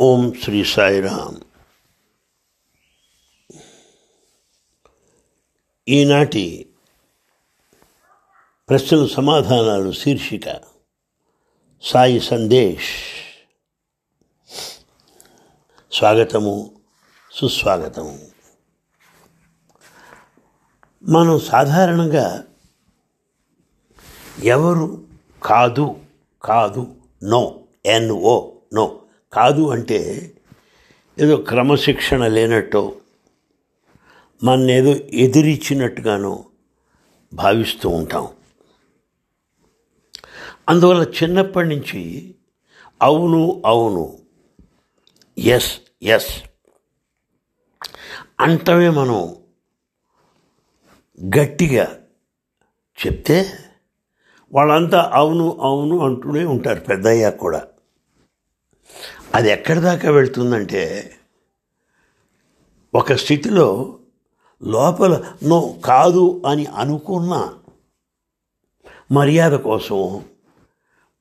ఓం శ్రీ సాయిరామ్. ఈనాటి ప్రశ్నలు సమాధానాలు శీర్షిక సాయి సందేశ్. స్వాగతము సుస్వాగతము మనం సాధారణంగా ఎవరు కాదు కాదు నో ఎన్ఓ నో కాదు అంటే ఏదో క్రమశిక్షణ లేనట్టు మన ఏదో ఎదిరించినట్టుగానో భావిస్తూ ఉంటాం. అందువల్ల చిన్నప్పటి నుంచి అవును అవును ఎస్ ఎస్ అంటమే మనం గట్టిగా చెప్తే వాళ్ళంతా అవును అవును అంటూనే ఉంటారు పెద్దయ్యాక కూడా. అది ఎక్కడి దాకా వెళ్తుందంటే ఒక స్థితిలో లోపల నో కాదు అని అనుకున్న మర్యాద కోసం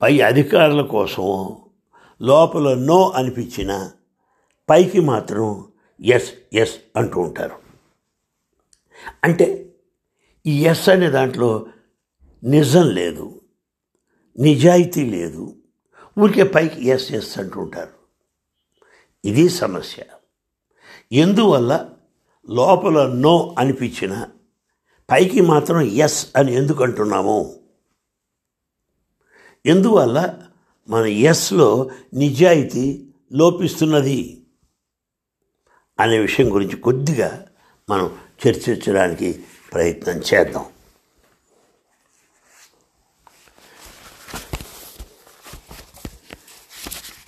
పై అధికారుల కోసం లోపల నో అనిపించిన పైకి మాత్రం ఎస్ ఎస్ అంటూ ఉంటారు. అంటే ఈ ఎస్ అనే దాంట్లో నిజం లేదు నిజాయితీ లేదు ఊరికే పైకి ఎస్ ఎస్ అంటూ ఉంటారు. ఇది సమస్య. ఎందువల్ల లోపల నో అనిపించిన పైకి మాత్రం ఎస్ అని ఎందుకు అంటున్నాము? ఎందువల్ల మన ఎస్లో నిజాయితీ లోపిస్తున్నది? అనే విషయం గురించి కొద్దిగా మనం చర్చించడానికి ప్రయత్నం చేద్దాం.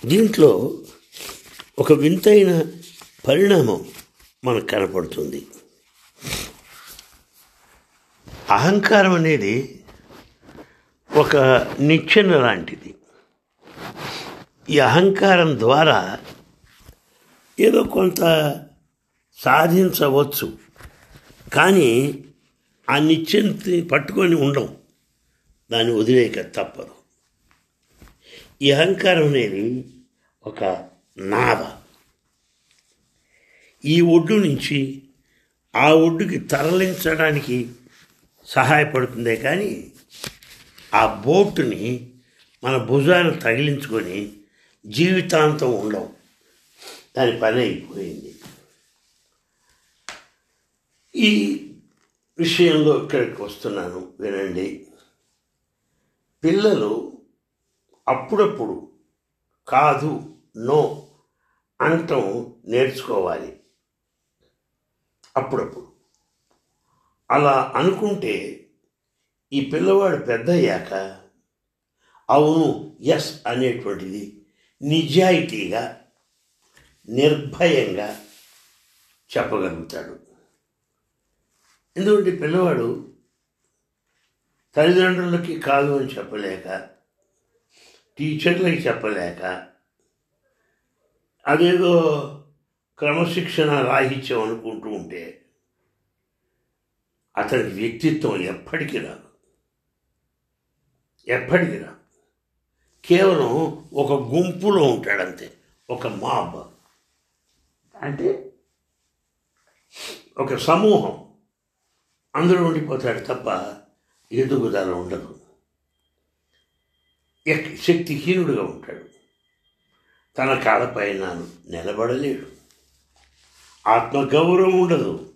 దీంట్లో ఒక వింతైన పరిణామం మనకు కనపడుతుంది. అహంకారం అనేది ఒక నిచ్చెన లాంటిది. ఈ అహంకారం ద్వారా ఏదో కొంత సాధించవచ్చు. కానీ ఆ నిచ్చెనని పట్టుకొని ఉండం. దాన్ని వదిలేక తప్పదు. ఈ అహంకారం అనేది ఒక నావ ఈ ఒడ్డు నుంచి ఆ ఒడ్డుకి తరలించడానికి సహాయపడుతుందే కానీ ఆ బోటుని మన భుజాన్ని తగిలించుకొని జీవితాంతం ఉండవు. దాని పని అయిపోయింది. ఈ విషయంలో ఇక్కడికి వస్తున్నాను వినండి. పిల్లలు అప్పుడప్పుడు కాదు నో అనటం నేర్చుకోవాలి. అప్పుడప్పుడు. అలా అనుకుంటే ఈ పిల్లవాడు పెద్దయ్యాక అవును ఎస్ అనేటువంటిది నిజాయితీగా నిర్భయంగా చెప్పగలుగుతాడు. ఎందుకంటే పిల్లవాడు తల్లిదండ్రులకి కాదు అని చెప్పలేక టీచర్లకి చెప్పలేక అదేదో క్రమశిక్షణ రాహిత్యం అనుకుంటూ ఉంటే అతని వ్యక్తిత్వం ఎప్పటికీ రాదు. ఎప్పటికీ రాదు. కేవలం ఒక గుంపులో ఉంటాడంతే ఒక మాబ్. అంటే ఒక సమూహం. అందులో ఉండిపోతాడు తప్ప ఎదుగుదల ఉండదు. శక్తిహీనుడుగా ఉంటాడు. తన కాళ్ళపైన నిలబడలేడు. ఆత్మగౌరవం ఉండదు.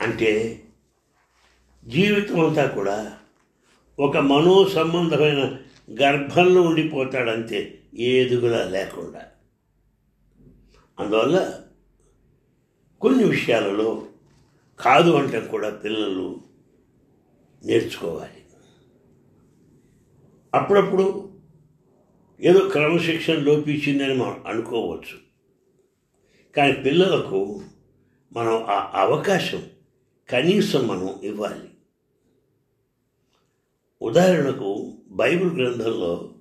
అంటే జీవితం అంతా కూడా ఒక మనో సంబంధమైన గర్భంలో ఉండిపోతాడంతే ఏదుగులా లేకుండా. అందువల్ల కొన్ని విషయాలలో కాదు అంటే కూడా పిల్లలు నేర్చుకోవాలి. అప్పుడప్పుడు ఏదో క్రమశిక్షణ లోపించిందని మనం అనుకోవచ్చు. కానీ పిల్లలకు మనం ఆ అవకాశం కనీసం మనం ఇవ్వాలి. ఉదాహరణకు బైబిల్ గ్రంథంలో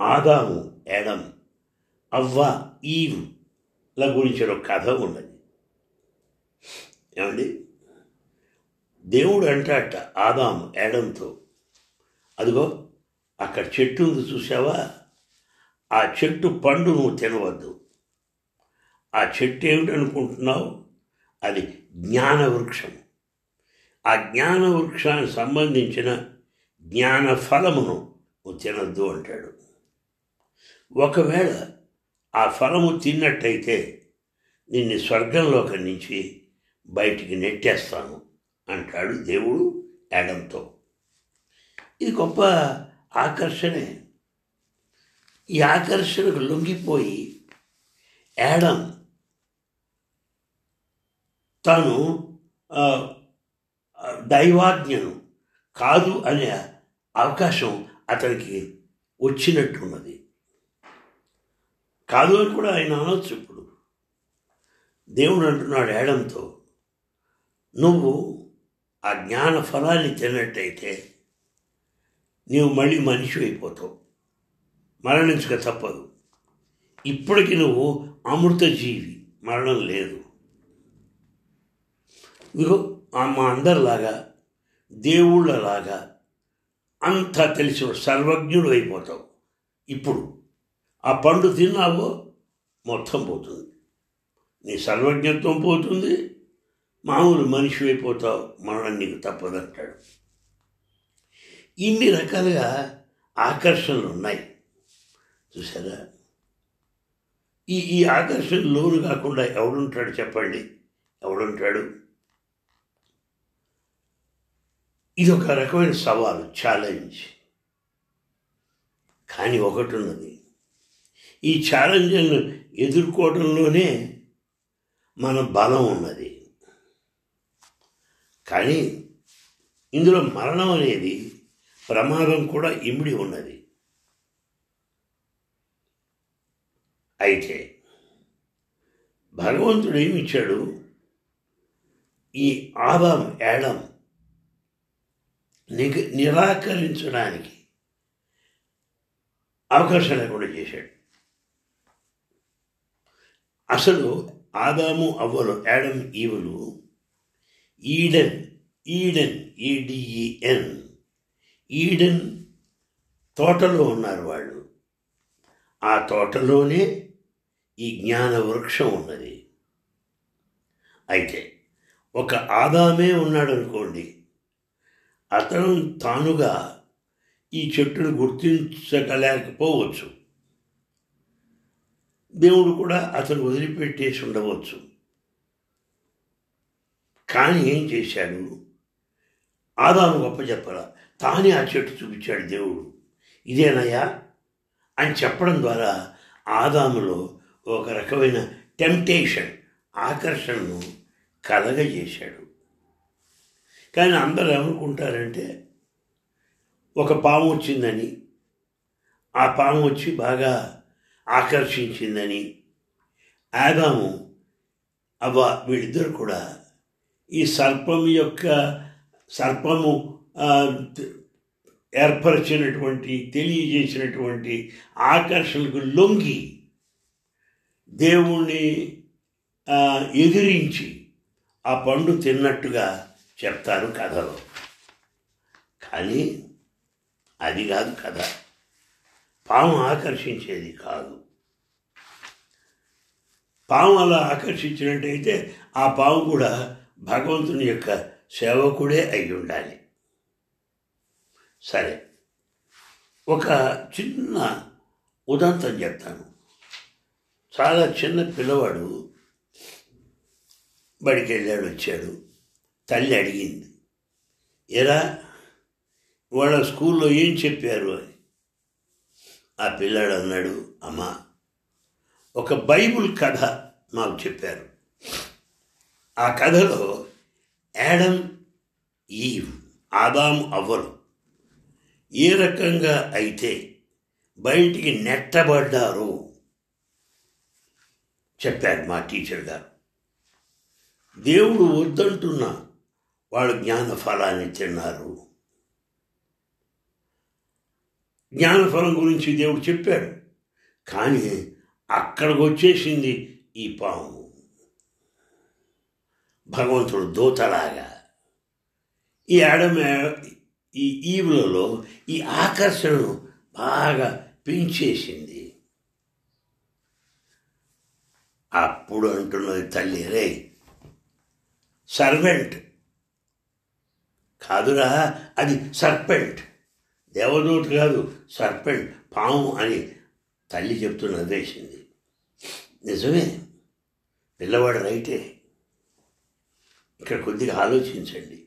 ఆదాము ఎడం అవ్వ ఈవ్ల గురించిన ఒక కథ ఉన్నది. ఏమండి? దేవుడు అంటాట ఆదాము ఎడంతో అదిగో అక్కడ చెట్టు ఉంది చూసావా ఆ చెట్టు పండు నువ్వు తినవద్దు. ఆ చెట్టు ఏమిటనుకుంటున్నావు? అది జ్ఞాన వృక్షం ఆ జ్ఞాన వృక్షానికి సంబంధించిన జ్ఞాన ఫలమును తినద్దు అంటాడు. ఒకవేళ ఆ ఫలము తిన్నట్టయితే నిన్ను స్వర్గంలోకి నుంచి బయటికి నెట్టేస్తాను అంటాడు దేవుడు యాడంతో. ఇది గొప్ప ఆకర్షణే. ఈ ఆకర్షణకు లొంగిపోయి యాడం తాను దైవాజ్ఞను కాదు అనే అవకాశం అతనికి వచ్చినట్టున్నది. కాదు అని కూడా ఆయన అనొచ్చు ఇప్పుడు. దేవుడు అంటున్నాడు ఏడంతో నువ్వు ఆ జ్ఞాన ఫలాన్ని తిన్నట్టయితే నీవు మళ్ళీ మనిషి అయిపోతావు. మరణించక తప్పదు. ఇప్పటికి నువ్వు అమృత జీవి మరణం లేదు. ఇదిగో మా అందరిలాగా దేవుళ్ళలాగా అంతా తెలిసి సర్వజ్ఞుడు అయిపోతావు. ఇప్పుడు ఆ పండు తిన్నావో మొత్తం పోతుంది. నీ సర్వజ్ఞత్వం పోతుంది మామూలు మనిషి అయిపోతావు మరణం నీకు తప్పదంటాడు. ఇన్ని రకాలుగా ఆకర్షణలు ఉన్నాయి. చూసారా ఈ ఈ ఆకర్షణ లోను కాకుండా ఎవడుంటాడు చెప్పండి? ఎవడుంటాడు? ఇది ఒక రకమైన సవాలు ఛాలెంజ్ కానీ ఒకటి ఉన్నది ఈ ఛాలెంజ్ను ఎదుర్కోవడంలోనే మన బలం ఉన్నది. కానీ ఇందులో మరణం అనేది ప్రమాదం కూడా ఇమిడి ఉన్నది. అయితే భగవంతుడు ఏమిచ్చాడు ఈ ఆదాం ఏడం నిగ నిరాకరించడానికి అవకాశం లేకుండా చేశాడు. అసలు ఆదాము అవ్వలు Adam ఈవులు Eden Eden E D E N Eden తోటలో ఉన్నారు వాళ్ళు. ఆ తోటలోనే ఈ జ్ఞాన వృక్షం ఉన్నది. అయితే ఒక ఆదామే ఉన్నాడు అనుకోండి అతను తానుగా ఈ చెట్టును గుర్తించగలేకపోవచ్చు దేవుడు కూడా అతను వదిలిపెట్టేసి ఉండవచ్చు. కానీ ఏం చేశాడు? ఆదాము గొప్ప చెప్పాల? తానే ఆ చెట్టు చూపించాడు దేవుడు. ఇదేనయ్యా? అని చెప్పడం ద్వారా ఆదాములో ఒక రకమైన టెంప్టేషన్ ఆకర్షణను కలగజేశాడు. కానీ అందరూ ఏమనుకుంటారంటే ఒక పాము వచ్చిందని ఆ పాము వచ్చి బాగా ఆకర్షించిందని ఆదాము అవ్వ వీళ్ళిద్దరు కూడా ఈ సర్పం యొక్క సర్పము ఏర్పరిచినటువంటి తెలియజేసినటువంటి ఆకర్షణకు లొంగి దేవుణ్ణి ఎదిరించి ఆ పండు తిన్నట్టుగా చెప్తారు కథలో. కానీ అది కాదు కథ. పాము ఆకర్షించేది కాదు. పాము అలా ఆకర్షించినట్టయితే ఆ పాము కూడా భగవంతుని యొక్క సేవకుడే అయి ఉండాలి. సరే. ఒక చిన్న ఉదంతం చెప్తాను. చాలా చిన్న పిల్లవాడు బడికి వెళ్ళాడు వచ్చాడు. తల్లి అడిగింది ఎరా వాళ్ళ స్కూల్లో ఏం చెప్పారు? అని ఆ పిల్లాడు అన్నాడు అమ్మా ఒక బైబుల్ కథ మాకు చెప్పారు. ఆ కథలో యాడమ్ ఈవ్ ఆదాము అవ్వరు. ఏ రకంగా అయితే బయటికి నెట్టబడ్డారో? చెప్పారు మా టీచర్ గారు. దేవుడు వద్దంటున్నా వాళ్ళు జ్ఞాన ఫలాన్ని తిన్నారు జ్ఞానఫలం గురించి దేవుడు చెప్పాడు. కానీ అక్కడికి వచ్చేసింది ఈ పాము. భగవంతుడు దూతలాగా ఈ ఆడమ ఈ ఈవులలో ఈ ఆకర్షణను బాగా పెంచేసింది. అప్పుడు అంటున్నది తల్లి రే సర్వెంట్ కాదురా అది సర్పెంట్. దేవదూత కాదు సర్పెంట్ పాము అని తల్లి చెప్తూ నవ్వేసింది నిజమే. పిల్లవాడు రైటే. ఇక్కడ కొద్దిగా ఆలోచించండి.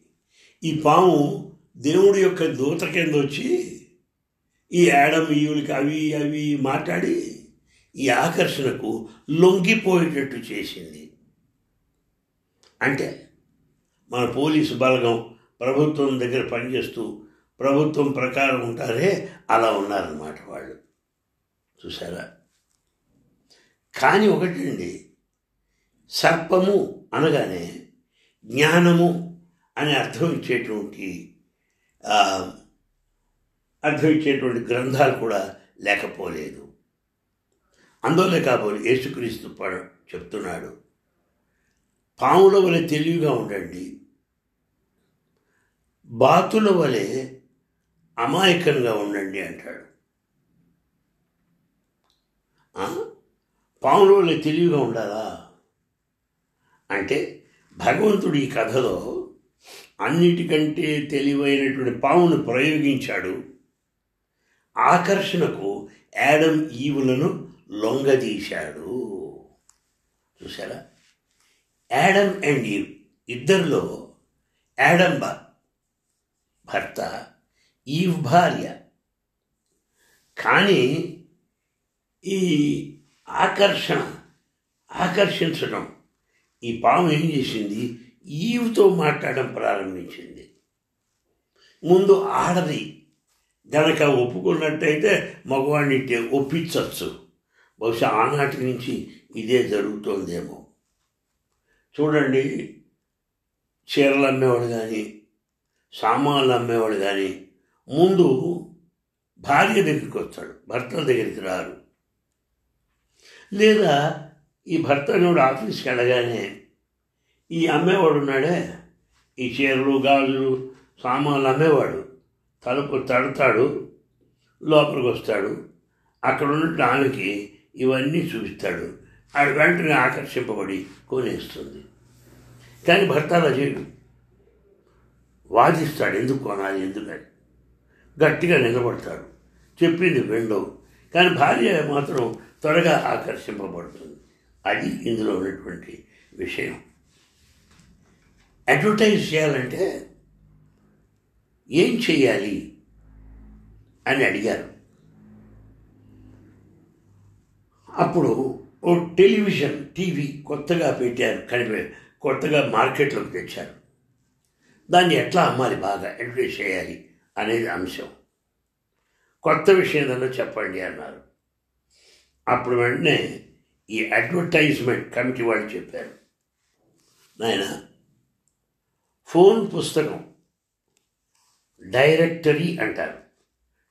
ఈ పాము దేవుడి యొక్క దూత కింద వచ్చి ఈ యాడం ఈవులకి అవి అవి మాట్లాడి ఈ ఆకర్షణకు లొంగిపోయేటట్టు చేసింది. అంటే మన పోలీసు బలగం ప్రభుత్వం దగ్గర పనిచేస్తూ ప్రభుత్వం ప్రకారం ఉంటారే అలా ఉన్నారన్నమాట వాళ్ళు. చూసారా కానీ ఒకటండి సర్పము అనగానే జ్ఞానము అని అర్థం ఇచ్చేటువంటి అర్థం ఇచ్చేటువంటి గ్రంథాలు కూడా లేకపోలేదు. అందువల్లే కాబోలు యేసుక్రీస్తు పడ చెప్తున్నాడు పాముల వలె తెలివిగా ఉండండి బాతుల వలె అమాయకంగా ఉండండి అంటాడు. పాముల వలె తెలివిగా ఉండాలా? అంటే భగవంతుడు ఈ కథలో అన్నిటికంటే తెలివైనటువంటి పామును ప్రయోగించాడు. ఆకర్షణకు యాడమ్ ఈవులను లొంగదీశాడు. చూసారా యాడమ్ అండ్ ఈవ్ ఇద్దరిలో యాడమ్ బా భర్త ఈవ్ భార్య. కానీ ఈ ఆకర్షణ ఆకర్షించడం ఈ పాము ఏం చేసింది? ఈవ్తో మాట్లాడడం ప్రారంభించింది. ముందు ఆడది గనక ఒప్పుకున్నట్టయితే మగవాడిని టే- ఒప్పించవచ్చు బహుశా ఆనాటి నుంచి ఇదే జరుగుతోందేమో. చూడండి చీరలు అమ్మేవాడు కానీ సామాన్లు అమ్మేవాడు కానీ ముందు భార్య దగ్గరికి వస్తాడు భర్తల దగ్గరికి రారు. లేదా ఈ భర్త వాడు ఆఫీస్కి వెళ్ళగానే ఈ అమ్మేవాడు ఉన్నాడే ఈ చీరలు గాజులు సామాన్లు అమ్మేవాడు. తలుపు తడతాడు లోపలికి వస్తాడు. అక్కడ ఉన్నట్టు ఆమెకి ఇవన్నీ చూపిస్తాడు. ఆడు వెంటనే ఆకర్షింపబడి కొనేస్తుంది. కానీ భర్త అలా చేయడు. వాదిస్తాడు. ఎందుకు కొనాలి ఎందుకని? గట్టిగా నిలబడతాడు. చెప్పింది విండో కానీ భార్య మాత్రం త్వరగా ఆకర్షింపబడుతుంది. అది ఇందులో ఉన్నటువంటి విషయం. అడ్వర్టైజ్ చేయాలంటే ఏం చేయాలి అని అడిగారు. అప్పుడు ఓ టెలివిజన్ టీవీ కొత్తగా పెట్టారు కనిపే కొత్తగా మార్కెట్లోకి తెచ్చారు. దాన్ని ఎట్లా అమ్మాలి బాగా అడ్వర్టైజ్ చేయాలి అనేది అంశం. కొత్త విషయం చెప్పండి అన్నారు. అప్పుడు వెంటనే ఈ అడ్వర్టైజ్మెంట్ కమిటీ వాళ్ళు చెప్పారు. నాయన ఫోన్ పుస్తకం డైరెక్టరీ అంటారు.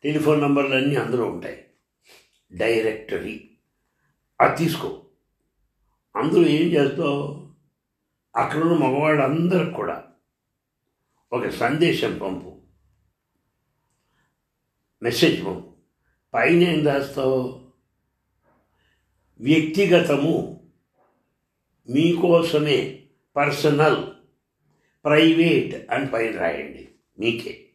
టెలిఫోన్ నంబర్లు అన్నీ అందులో ఉంటాయి. డైరెక్టరీ. అది తీసుకో. అందులో ఏం చేస్తావు? అక్కడున్న మగవాళ్ళందరికి కూడా ఒక సందేశం పంపు. మెసేజ్ పంపు. పైన ఏం రాస్తావు? వ్యక్తిగతము మీకోసమే పర్సనల్ ప్రైవేట్ అని పైన రాయండి. మీకే.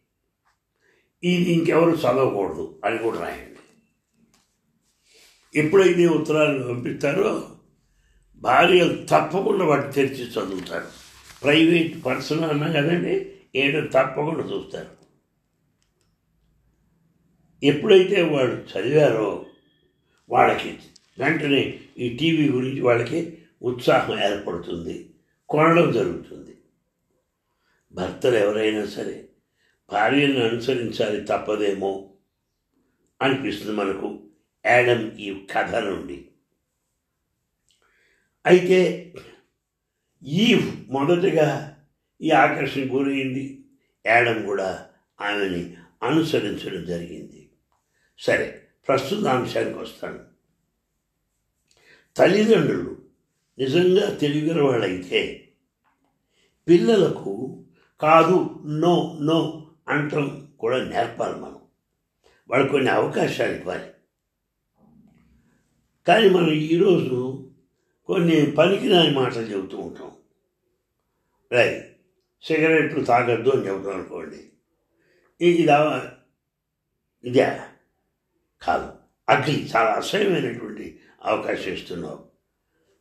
ఇది ఇంకెవరు చదవకూడదు అని కూడా రాయండి. ఎప్పుడైతే ఉత్తరాలు పంపిస్తారో భార్యలు తప్పకుండా వాటి తెరిచి చదువుతారు. ప్రైవేట్ పర్సనల్ అన్నా కదండి ఏదో తప్పకుండా చూస్తారు. ఎప్పుడైతే వాడు చదివారో వాళ్ళకి వెంటనే ఈ టీవీ గురించి వాళ్ళకి ఉత్సాహం ఏర్పడుతుంది కొనడం జరుగుతుంది. భర్తలు ఎవరైనా సరే భార్యను అనుసరించాలి తప్పదేమో అనిపిస్తుంది మనకు యాడమ్ ఈ కథ నుండి. అయితే ఈ మొదటగా ఈ ఆకర్షణ గురైంది యాడం కూడా ఆమెని అనుసరించడం జరిగింది. సరే ప్రస్తుత అంశానికి వస్తాను. తల్లిదండ్రులు నిజంగా తెలివిగల వాళ్ళైతే పిల్లలకు కాదు నో నో అంటం కూడా నేర్పాలి మనం. వాళ్ళు కొన్ని అవకాశాలు ఇవ్వాలి. కానీ మనం ఈరోజు కొన్ని పనికిరాని మాటలు చెబుతూ ఉంటాం. రైట్. సిగరెట్లు తాగద్దు అని చెబుతాం అనుకోండి. ఇది ఇదే కాదు. అగ్ని చాలా అసహ్యమైనటువంటి అవకాశం ఇస్తున్నావు.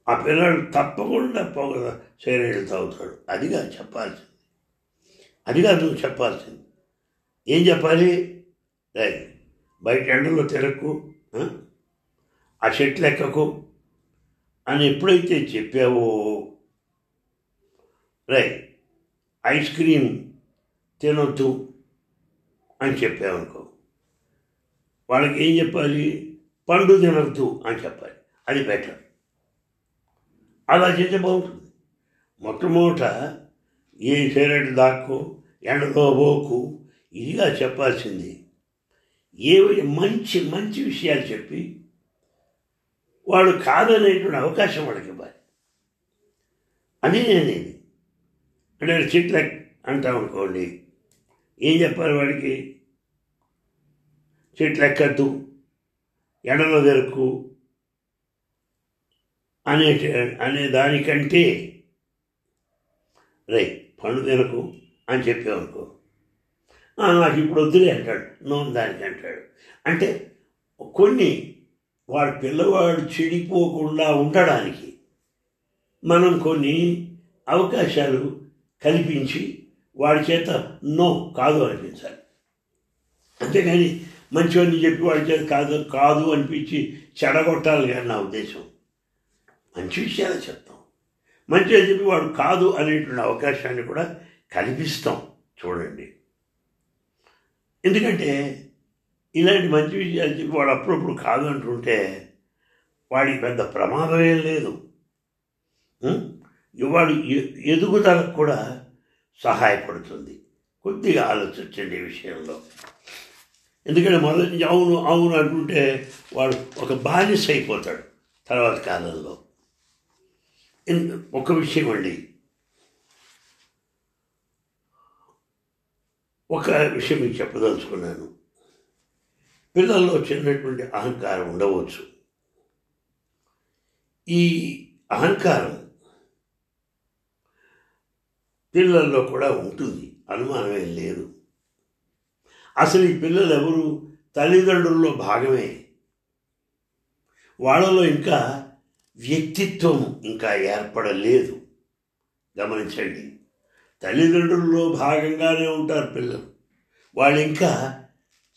ఆ పిల్లడు తప్పకుండా పొగ సిగరెట్లు తాగుతాడు అదిగా చెప్పాల్సింది. అదిగా నువ్వు చెప్పాల్సింది. ఏం చెప్పాలి? రైట్ బయట ఎండలో తిరక్కు ఆ? ఆ చెట్లు ఎక్కకు అని ఎప్పుడైతే చెప్పావో రైట్ ఐస్ క్రీమ్ తినొద్దు అని చెప్పావనుకో వాళ్ళకి ఏం చెప్పాలి? పండు తినొద్దు అని చెప్పాలి. అది బెటర్. అలా చేస్తే బాగుంటుంది. మొట్టమొదట ఏ సిగరెట్ దాక్కు ఎండలో పోకు ఇదిగా చెప్పాల్సింది. ఏ మంచి మంచి విషయాలు చెప్పి వాడు కాదనేటువంటి అవకాశం వాళ్ళకి ఇవ్వాలి. అది నేనేది అంటే చెట్ల అంటాం అనుకోండి. ఏం చెప్పాలి వాడికి? చెట్లు ఎక్కద్దు ఎండలో దొరకు అనే అనే దానికంటే రే పండు తినకు అని చెప్పామనుకో నాకు ఇప్పుడు వద్దులే అంటాడు నోన్ దానికి అంటాడు. అంటే కొన్ని వాడు పిల్లవాడు చెడిపోకుండా ఉండడానికి మనం కొన్ని అవకాశాలు కల్పించి వాడి చేత నో కాదు అనిపించాలి. అంతేగాని మంచివాడిని చెప్పి వాడి చేత కాదు కాదు అనిపించి చెడగొట్టాలి కానీ నా ఉద్దేశం. మంచి విషయాలు చెప్తాం. మంచిగా చెప్పి వాడు కాదు అనేటువంటి అవకాశాన్ని కూడా కల్పిస్తాం. చూడండి. ఎందుకంటే ఇలాంటి మంచి విషయాలు చెప్పి వాడు అప్పుడప్పుడు కాదు అంటుంటే వాడికి పెద్ద ప్రమాదం ఏం లేదు వాడు ఎ- ఎదుగుదలకు కూడా సహాయపడుతుంది. కొద్దిగా ఆలోచించండి ఈ విషయంలో. ఎందుకంటే మొదటి నుంచి అవును అవును అంటుంటే వాడు ఒక బానిస అయిపోతాడు తర్వాత కాలంలో. ఒక విషయం అండి. ఒక విషయం మీకు చెప్పదలుచుకున్నాను. పిల్లల్లో చిన్నటువంటి అహంకారం ఉండవచ్చు. ఈ అహంకారం పిల్లల్లో కూడా ఉంటుంది. అనుమానమే లేదు. అసలు ఈ పిల్లలు ఎవరు తల్లిదండ్రుల్లో భాగమే. వాళ్ళలో ఇంకా వ్యక్తిత్వం ఇంకా ఏర్పడలేదు. గమనించండి. తల్లిదండ్రుల్లో భాగంగానే ఉంటారు పిల్లలు. వాళ్ళు ఇంకా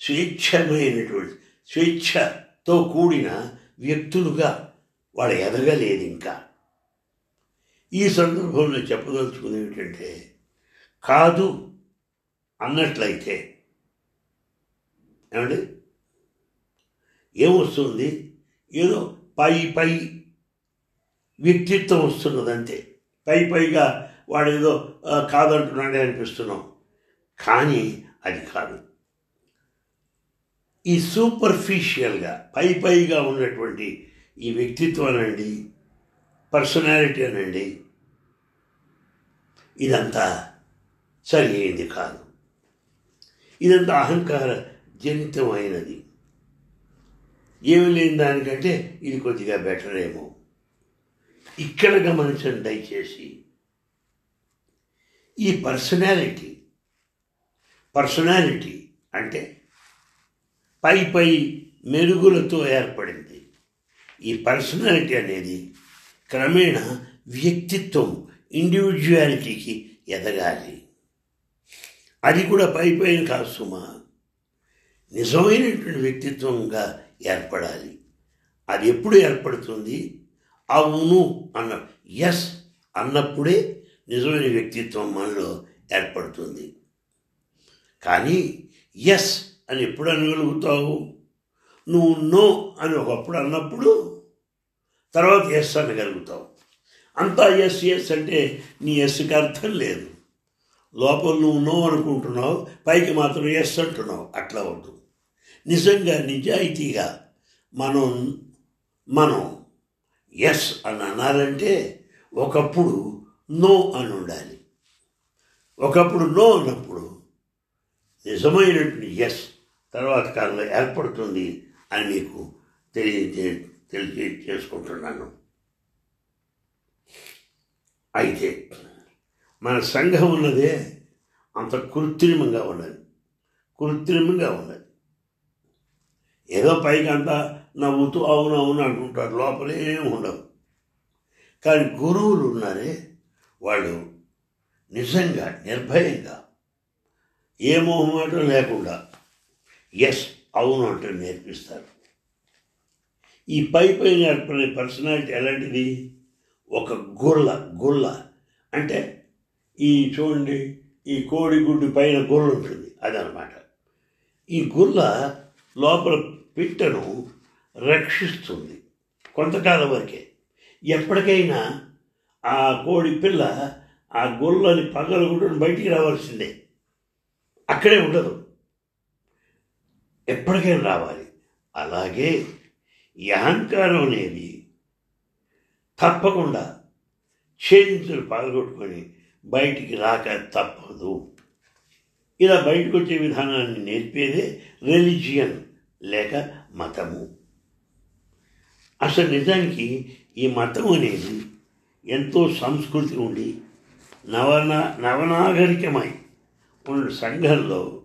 స్వేచ్ఛమైనటువంటి స్వేచ్ఛతో కూడిన వ్యక్తులుగా వాళ్ళు ఎదగలేదు ఇంకా ఈ సందర్భంలో చెప్పదలుచుకునేది ఏమిటంటే కాదు అన్నట్లయితే ఏమండి? ఏమొస్తుంది ఏదో పై పై వ్యక్తిత్వం వస్తున్నదంతే పై పైగా వాడు ఏదో కాదంటున్నాడే అనిపిస్తున్నాం. కానీ అది కాదు. ఈ సూపర్ఫిషియల్గా పై పైగా ఉన్నటువంటి ఈ వ్యక్తిత్వం అనండి పర్సనాలిటీ అనండి ఇదంతా సరి అయింది కాదు. ఇదంతా అహంకార జనితమైనది. ఏమి లేని దానికంటే ఇది కొద్దిగా బెటర్ ఏమో. ఇక్కడ గమనించండి దయచేసి. ఈ పర్సనాలిటీ పర్సనాలిటీ అంటే పై పై మెరుగులతో ఏర్పడింది. ఈ పర్సనాలిటీ అనేది క్రమేణా వ్యక్తిత్వం ఇండివిజువాలిటీకి ఎదగాలి. అది కూడా పై పైన కాదు సుమా. నిజమైనటువంటి వ్యక్తిత్వంగా ఏర్పడాలి. అది ఎప్పుడు ఏర్పడుతుంది? అవును అన్న ఎస్ అన్నప్పుడే నిజమైన వ్యక్తిత్వం మనలో ఏర్పడుతుంది. కానీ ఎస్ అని ఎప్పుడు అనగలుగుతావు? నువ్వు నో అని ఒకప్పుడు అన్నప్పుడు తర్వాత ఎస్ అనగలుగుతావు. అంతా ఎస్ ఎస్ అంటే నీ ఎస్కి అర్థం లేదు. లోపల నువ్వు నో అనుకుంటున్నావు పైకి మాత్రం ఎస్ అంటున్నావు. అట్లా వద్దు. నిజంగా నిజాయితీగా మనం మనం ఎస్ అని అనాలంటే ఒకప్పుడు నో అని ఉండాలి. ఒకప్పుడు నో అన్నప్పుడు నిజమైనటువంటి ఎస్ తర్వాత కాలంలో ఏర్పడుతుంది అని మీకు తెలియజేయ చేసుకుంటున్నాను. అయితే మన సంఘం ఉన్నదే అంత కృత్రిమంగా ఉన్నది. కృత్రిమంగా ఉన్నది. ఏదో పైకి అంతా నవ్వుతూ అవును అవును అంటుంటారు. లోపలేం ఉండవు. కానీ గురువులు ఉన్నారే వాళ్ళు నిజంగా నిర్భయంగా ఏ మొహమాటం లేకుండా ఎస్ అవును అంటూ నేర్పిస్తారు. ఈ పై పై నేర్పనే పర్సనాలిటీ ఎలాంటిది? ఒక గుర్ల గుల్ల అంటే ఈ చూడండి ఈ కోడిగుడ్డు పైన గుర్ర ఉంటుంది అదనమాట. ఈ గుల్ల లోపల పిట్టను రక్షిస్తుంది కొంతకాలం వరకే. ఎప్పటికైనా ఆ కోడి పిల్ల ఆ గుల్లని పగలగుడ్డను బయటికి రావాల్సిందే. అక్కడే ఉండదు. ఎప్పటికైనా రావాలి. అలాగే ఈ అహంకారం అనేది తప్పకుండా ఛేదించులు పగలగొట్టుకొని బయటికి రాక తప్పదు. ఇలా బయటకు వచ్చే విధానాన్ని నేర్పేదే రిలిజియన్ లేక మతము. అసలు నిజానికి ఈ మతం అనేది ఎంతో సంస్కృతి ఉండి నవన నవనాగరికమై ఉన్న సంఘంలో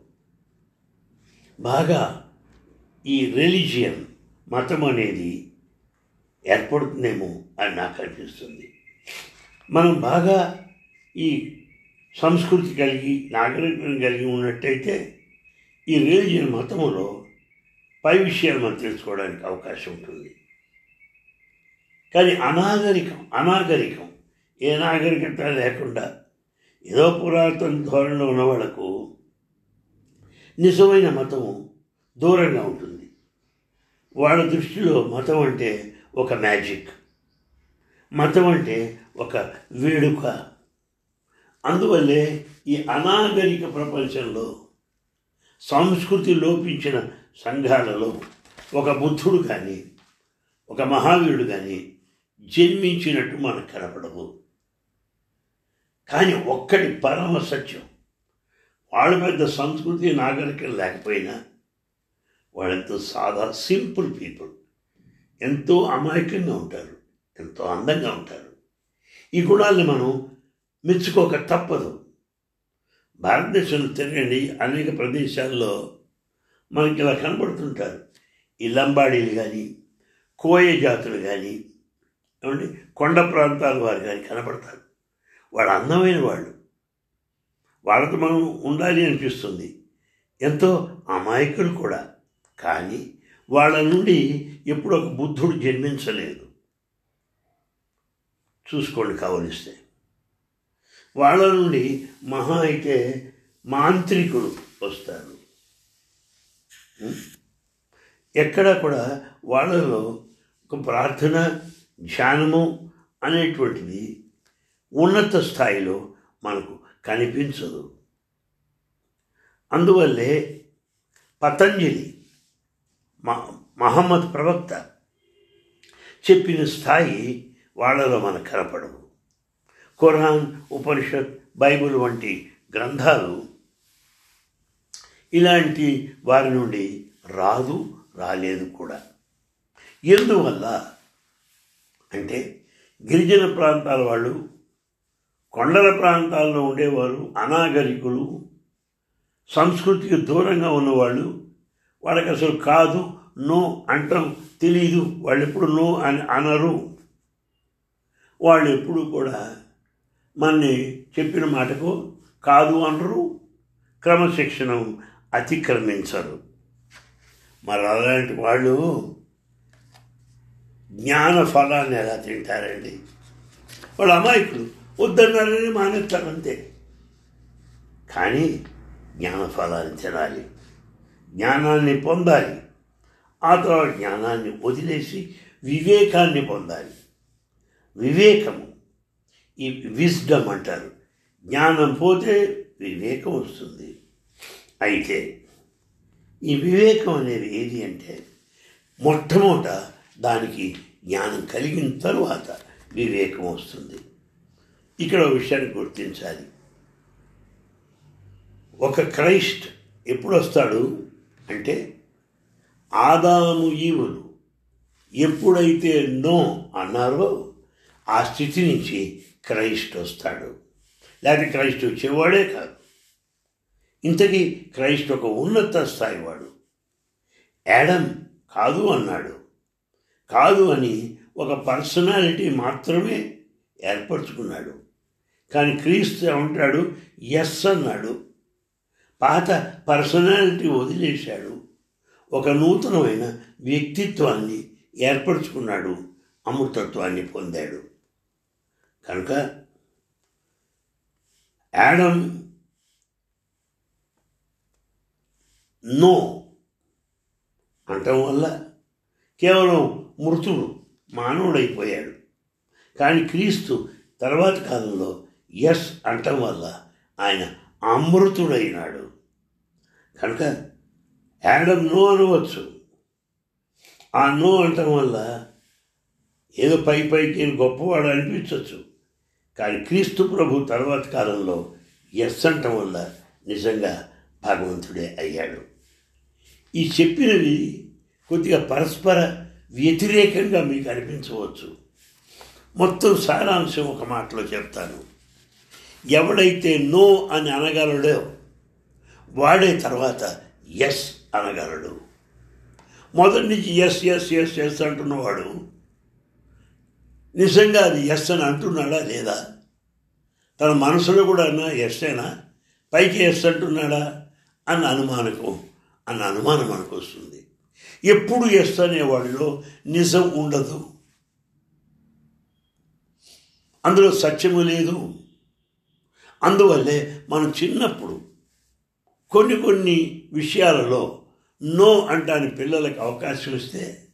బాగా ఈ రిలీజియన్ మతం అనేది ఏర్పడుతుందేమో అని నాకు అనిపిస్తుంది. మనం బాగా ఈ సంస్కృతి కలిగి నాగరికం కలిగి ఉన్నట్టయితే ఈ రిలీజియన్ మతంలో పై విషయాలు మనం తెలుసుకోవడానికి అవకాశం ఉంటుంది. కానీ అనాగరికం అనాగరికం ఏ నాగరికత లేకుండా ఏదో పురాతన ధోరణిలో ఉన్న వాళ్ళకు నిజమైన మతము దూరంగా ఉంటుంది. వాళ్ళ దృష్టిలో మతం అంటే ఒక మ్యాజిక్. మతం అంటే ఒక వేడుక. అందువల్లే ఈ అనాగరిక ప్రపంచంలో సంస్కృతి లోపించిన సంఘాలలో ఒక బుద్ధుడు కానీ ఒక మహావీరుడు కానీ జన్మించినట్టు మనకు కనపడవు. కానీ ఒక్కటి పరమ సత్యం. వాళ్ళ పెద్ద సంస్కృతి నాగరికం లేకపోయినా వాళ్ళంతా సాదా సింపుల్ పీపుల్. ఎంతో అమాయకంగా ఉంటారు ఎంతో అందంగా ఉంటారు. ఈ గుణాలను మనం మెచ్చుకోక తప్పదు. భారతదేశంలో తిరగండి అనేక ప్రదేశాల్లో మనకి ఇలా కనబడుతుంటారు. ఈ లంబాడీలు కానీ కోయ జాతులు కానీ ఏమండి? కొండ ప్రాంతాల వారు కానీ కనపడతారు వాళ్ళు అందమైన వాళ్ళు. వాళ్ళతో మనం ఉండాలి అనిపిస్తుంది. ఎంతో అమాయకులు కూడా. కానీ వాళ్ళ నుండి ఎప్పుడు ఒక బుద్ధుడు జన్మించలేదు. చూసుకోండి కావలిస్తే. వాళ్ళ నుండి మహా అయితే మాంత్రికుడు వస్తారు ఎక్కడా కూడా వాళ్ళలో ఒక ప్రార్థన ధ్యానము అనేటువంటిది ఉన్నత స్థాయిలో మనకు కనిపించదు. అందువల్లే పతంజలి మహమ్మద్ ప్రవక్త చెప్పిన స్థాయి వాళ్ళలో మనకు కనపడవు. ఖురాన్ ఉపనిషత్ బైబిల్ వంటి గ్రంథాలు ఇలాంటి వారి నుండి రాదు రాలేదు కూడా. ఎందువల్ల అంటే గిరిజన ప్రాంతాల వాళ్ళు కొండల ప్రాంతాల్లో ఉండేవారు అనాగరికులు సంస్కృతికి దూరంగా ఉన్నవాళ్ళు వాళ్ళకి అసలు కాదు నో అంటాం. తెలీదు. వాళ్ళు ఎప్పుడు నో అని అనరు. వాళ్ళు ఎప్పుడు కూడా మనని చెప్పిన మాటకు కాదు అనరు. క్రమశిక్షణ అతిక్రమించరు. మరి అలాంటి వాళ్ళు జ్ఞాన ఫలాన్ని ఎలా తింటారండి? వాళ్ళు అమాయకులు. వద్దన్నారని మానేస్తారు అంతే కానీ జ్ఞాన ఫలాన్ని తినాలి. జ్ఞానాన్ని పొందాలి. ఆ తర్వాత జ్ఞానాన్ని వదిలేసి వివేకాన్ని పొందాలి. వివేకము ఈ విజ్డమ్ అంటారు. జ్ఞానం పోతే వివేకం వస్తుంది. అయితే ఈ వివేకం అనేది ఏది అంటే మొట్టమొదట దానికి జ్ఞానం కలిగిన తరువాత వివేకం వస్తుంది. ఇక్కడ ఒక విషయాన్ని గుర్తించాలి. ఒక క్రైస్ట్ ఎప్పుడు వస్తాడు? అంటే ఆదాము ఈవులు ఎప్పుడైతే నో అన్నారో ఆ స్థితి నుంచి క్రైస్ట్ వస్తాడు. లేకపోతే క్రైస్ట్ వచ్చేవాడే కాదు. ఇంతకీ క్రైస్ట్ ఒక ఉన్నత స్థాయి వాడు. యాడమ్ కాదు అన్నాడు. కాదు అని ఒక పర్సనాలిటీ మాత్రమే ఏర్పరచుకున్నాడు. కానీ క్రీస్తు ఉంటాడు ఎస్ అన్నాడు. పాత పర్సనాలిటీ వదిలేశాడు. ఒక నూతనమైన వ్యక్తిత్వాన్ని ఏర్పరచుకున్నాడు. అమృతత్వాన్ని పొందాడు. కనుక యాడమ్ నో అంటం వల్ల కేవలం మృతుడు మానవుడైపోయాడు. కానీ క్రీస్తు తర్వాత కాలంలో ఎస్ అంటం వల్ల ఆయన అమృతుడైనాడు. కనుక యాడమ్ నో అనవచ్చు. ఆ నో అంటం వల్ల ఏదో పై పైకి గొప్పవాడు అనిపించవచ్చు. కానీ క్రీస్తు ప్రభు తర్వాత కాలంలో ఎస్ అంటం వల్ల నిజంగా భగవంతుడే అయ్యాడు. ఈ చెప్పినవి కొద్దిగా పరస్పర వ్యతిరేకంగా మీకు అనిపించవచ్చు. మొత్తం సారాంశం ఒక మాటలో చెప్తాను. ఎవడైతే నో అని అనగలడో వాడే తర్వాత ఎస్ అనగలడు. మొదటి నుంచి ఎస్ ఎస్ ఎస్ ఎస్ అంటున్నవాడు నిజంగా అది ఎస్ అని అంటున్నాడా లేదా? తన మనసులో కూడా అన్నా ఎస్సేనా పైకి ఎస్ అంటున్నాడా? అన్న అనుమానకం అన్న అనుమానం మనకు వస్తుంది. ఎప్పుడు ఎస్ అనేవాడిలో నిజం ఉండదు. అందులో సత్యము లేదు. అందువల్లే మనం చిన్నప్పుడు కొన్ని కొన్ని విషయాలలో నో అంటాని పిల్లలకు అవకాశం ఇస్తే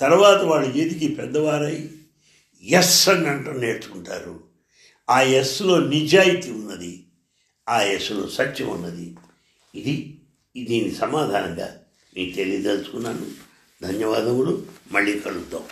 తర్వాత వాళ్ళు ఎదిగి పెద్దవారై ఎస్ అని అంటూ నేర్చుకుంటారు. ఆ ఎస్లో నిజాయితీ ఉన్నది ఆ ఎస్లో సత్యం ఉన్నది. ఇది దీని సమాధానంగా మీకు తెలియదలుచుకున్నాను. ధన్యవాదములు. మళ్ళీ కలుద్దాం.